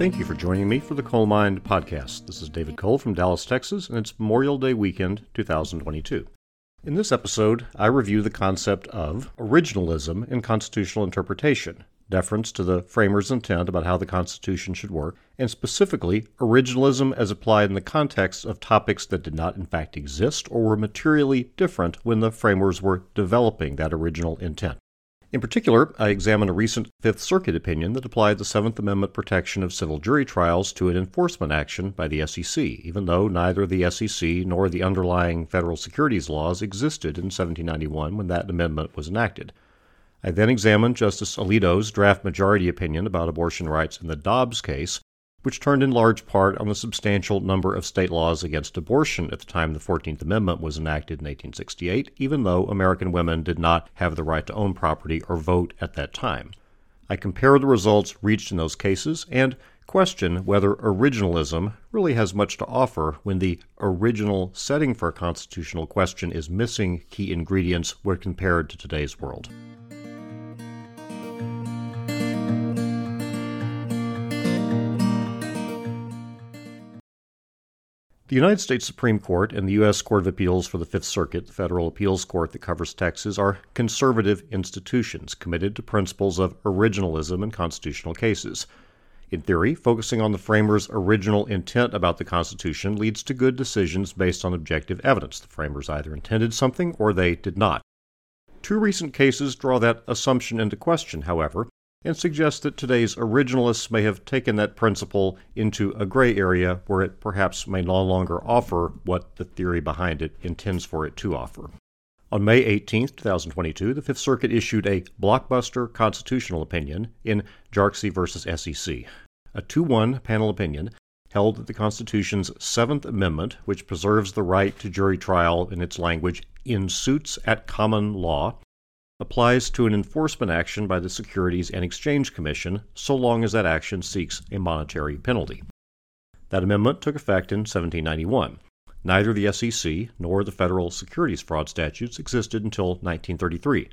Thank you for joining me for the Coal Mine Podcast. This is David Coale from Dallas, Texas, and it's Memorial Day weekend 2022. In this episode, I review the concept of originalism in constitutional interpretation, deference to the framers' intent about how the Constitution should work, and specifically originalism as applied in the context of topics that did not in fact exist or were materially different when the framers were developing that original intent. In particular, I examine a recent Fifth Circuit opinion that applied the Seventh Amendment protection of civil jury trials to an enforcement action by the SEC, even though neither the SEC nor the underlying federal securities laws existed in 1791 when that amendment was enacted. I then examined Justice Alito's draft majority opinion about abortion rights in the Dobbs case, which turned in large part on the substantial number of state laws against abortion at the time the 14th Amendment was enacted in 1868, even though American women did not have the right to own property or vote at that time. I compare the results reached in those cases and question whether originalism really has much to offer when the original setting for a constitutional question is missing key ingredients when compared to today's world. The United States Supreme Court and the U.S. Court of Appeals for the Fifth Circuit, the federal appeals court that covers Texas, are conservative institutions committed to principles of originalism in constitutional cases. In theory, focusing on the framers' original intent about the Constitution leads to good decisions based on objective evidence. The framers either intended something or they did not. Two recent cases draw that assumption into question, however, and suggests that today's originalists may have taken that principle into a gray area where it perhaps may no longer offer what the theory behind it intends for it to offer. On May 18, 2022, the Fifth Circuit issued a blockbuster constitutional opinion in Jarkesy v. SEC. A 2 1 panel opinion held that the Constitution's Seventh Amendment, which preserves the right to jury trial in its language in suits at common law, applies to an enforcement action by the Securities and Exchange Commission so long as that action seeks a monetary penalty. That amendment took effect in 1791. Neither the SEC nor the federal securities fraud statutes existed until 1933,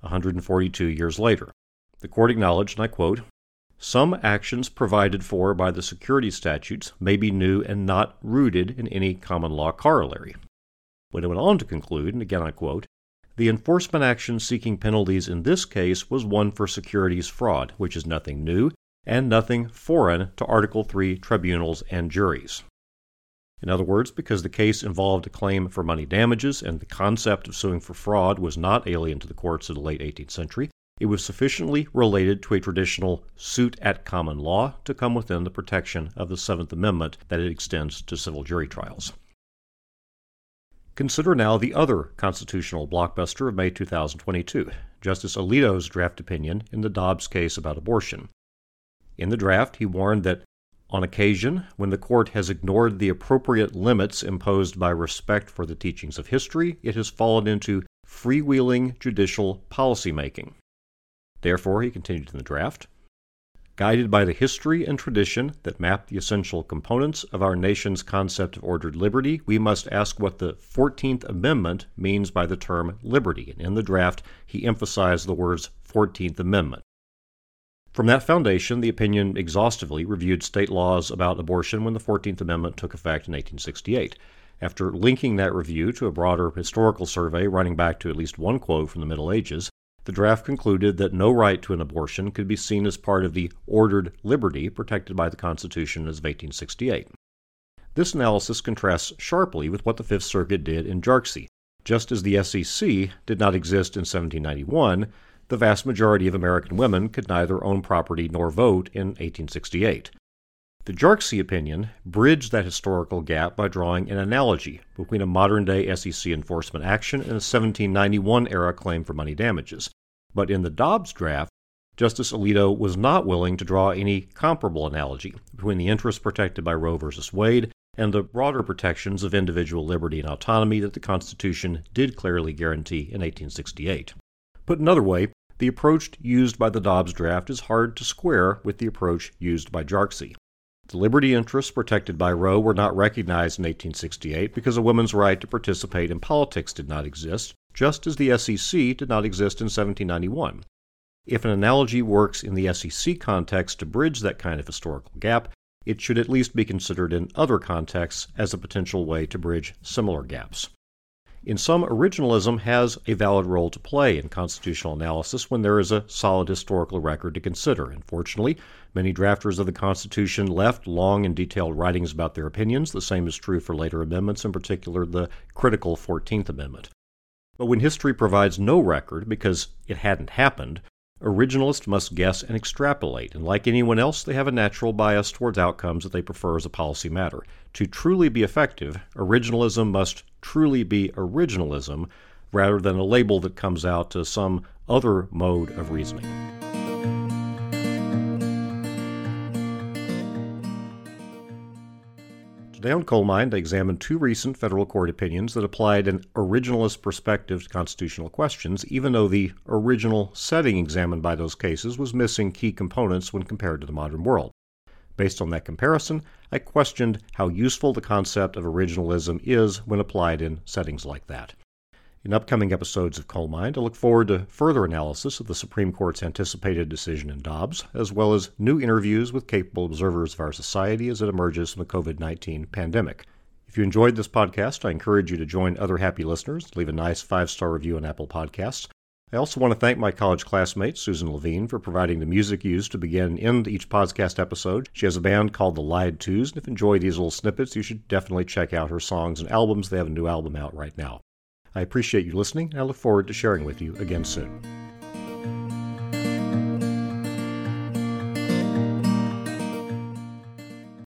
142 years later. The court acknowledged, and I quote, some actions provided for by the securities statutes may be new and not rooted in any common law corollary. But it went on to conclude, and again I quote, the enforcement action seeking penalties in this case was one for securities fraud, which is nothing new and nothing foreign to Article 3 tribunals and juries. In other words, because the case involved a claim for money damages and the concept of suing for fraud was not alien to the courts of the late 18th century, it was sufficiently related to a traditional suit at common law to come within the protection of the Seventh Amendment that it extends to civil jury trials. Consider now the other constitutional blockbuster of May 2022, Justice Alito's draft opinion in the Dobbs case about abortion. In the draft, he warned that on occasion, when the court has ignored the appropriate limits imposed by respect for the teachings of history, it has fallen into freewheeling judicial policymaking. Therefore, he continued in the draft, Guided by the history and tradition that map the essential components of our nation's concept of ordered liberty, we must ask what the 14th Amendment means by the term liberty. And in the draft, he emphasized the words 14th Amendment. From that foundation, the opinion exhaustively reviewed state laws about abortion when the 14th Amendment took effect in 1868. After linking that review to a broader historical survey running back to at least one quote from the Middle Ages, the draft concluded that no right to an abortion could be seen as part of the ordered liberty protected by the Constitution as of 1868. This analysis contrasts sharply with what the Fifth Circuit did in Jarkesy. Just as the SEC did not exist in 1791, the vast majority of American women could neither own property nor vote in 1868. The Jarkesy opinion bridged that historical gap by drawing an analogy between a modern day SEC enforcement action and a 1791 era claim for money damages. But in the Dobbs draft, Justice Alito was not willing to draw any comparable analogy between the interests protected by Roe v. Wade and the broader protections of individual liberty and autonomy that the Constitution did clearly guarantee in 1868. Put another way, the approach used by the Dobbs draft is hard to square with the approach used by Jarkesy. The liberty interests protected by Roe were not recognized in 1868 because a woman's right to participate in politics did not exist, just as the SEC did not exist in 1791. if an analogy works in the SEC context to bridge that kind of historical gap, it should at least be considered in other contexts as a potential way to bridge similar gaps. In sum, originalism has a valid role to play in constitutional analysis when there is a solid historical record to consider. Unfortunately, many drafters of the Constitution left long and detailed writings about their opinions. The same is true for later amendments, in particular the critical 14th Amendment. But when history provides no record because it hadn't happened, Originalists must guess and extrapolate, and like anyone else, they have a natural bias towards outcomes that they prefer as a policy matter. To truly be effective, originalism must truly be originalism rather than a label that comes out to some other mode of reasoning. On Coal Mine, I examined two recent federal court opinions that applied an originalist perspective to constitutional questions, even though the original setting examined by those cases was missing key components when compared to the modern world. Based on that comparison, I questioned how useful the concept of originalism is when applied in settings like that. In upcoming episodes of Coal Mine, I look forward to further analysis of the Supreme Court's anticipated decision in Dobbs, as well as new interviews with capable observers of our society as it emerges from the COVID 19 pandemic. If you enjoyed this podcast, I encourage you to join other happy listeners, leave a nice five star review on Apple Podcasts. I also want to thank my college classmate, Susan Levine, for providing the music used to begin and end each podcast episode. She has a band called the Lied Twos, and if you enjoy these little snippets, you should definitely check out her songs and albums. They have a new album out right now. I appreciate you listening, and I look forward to sharing with you again soon.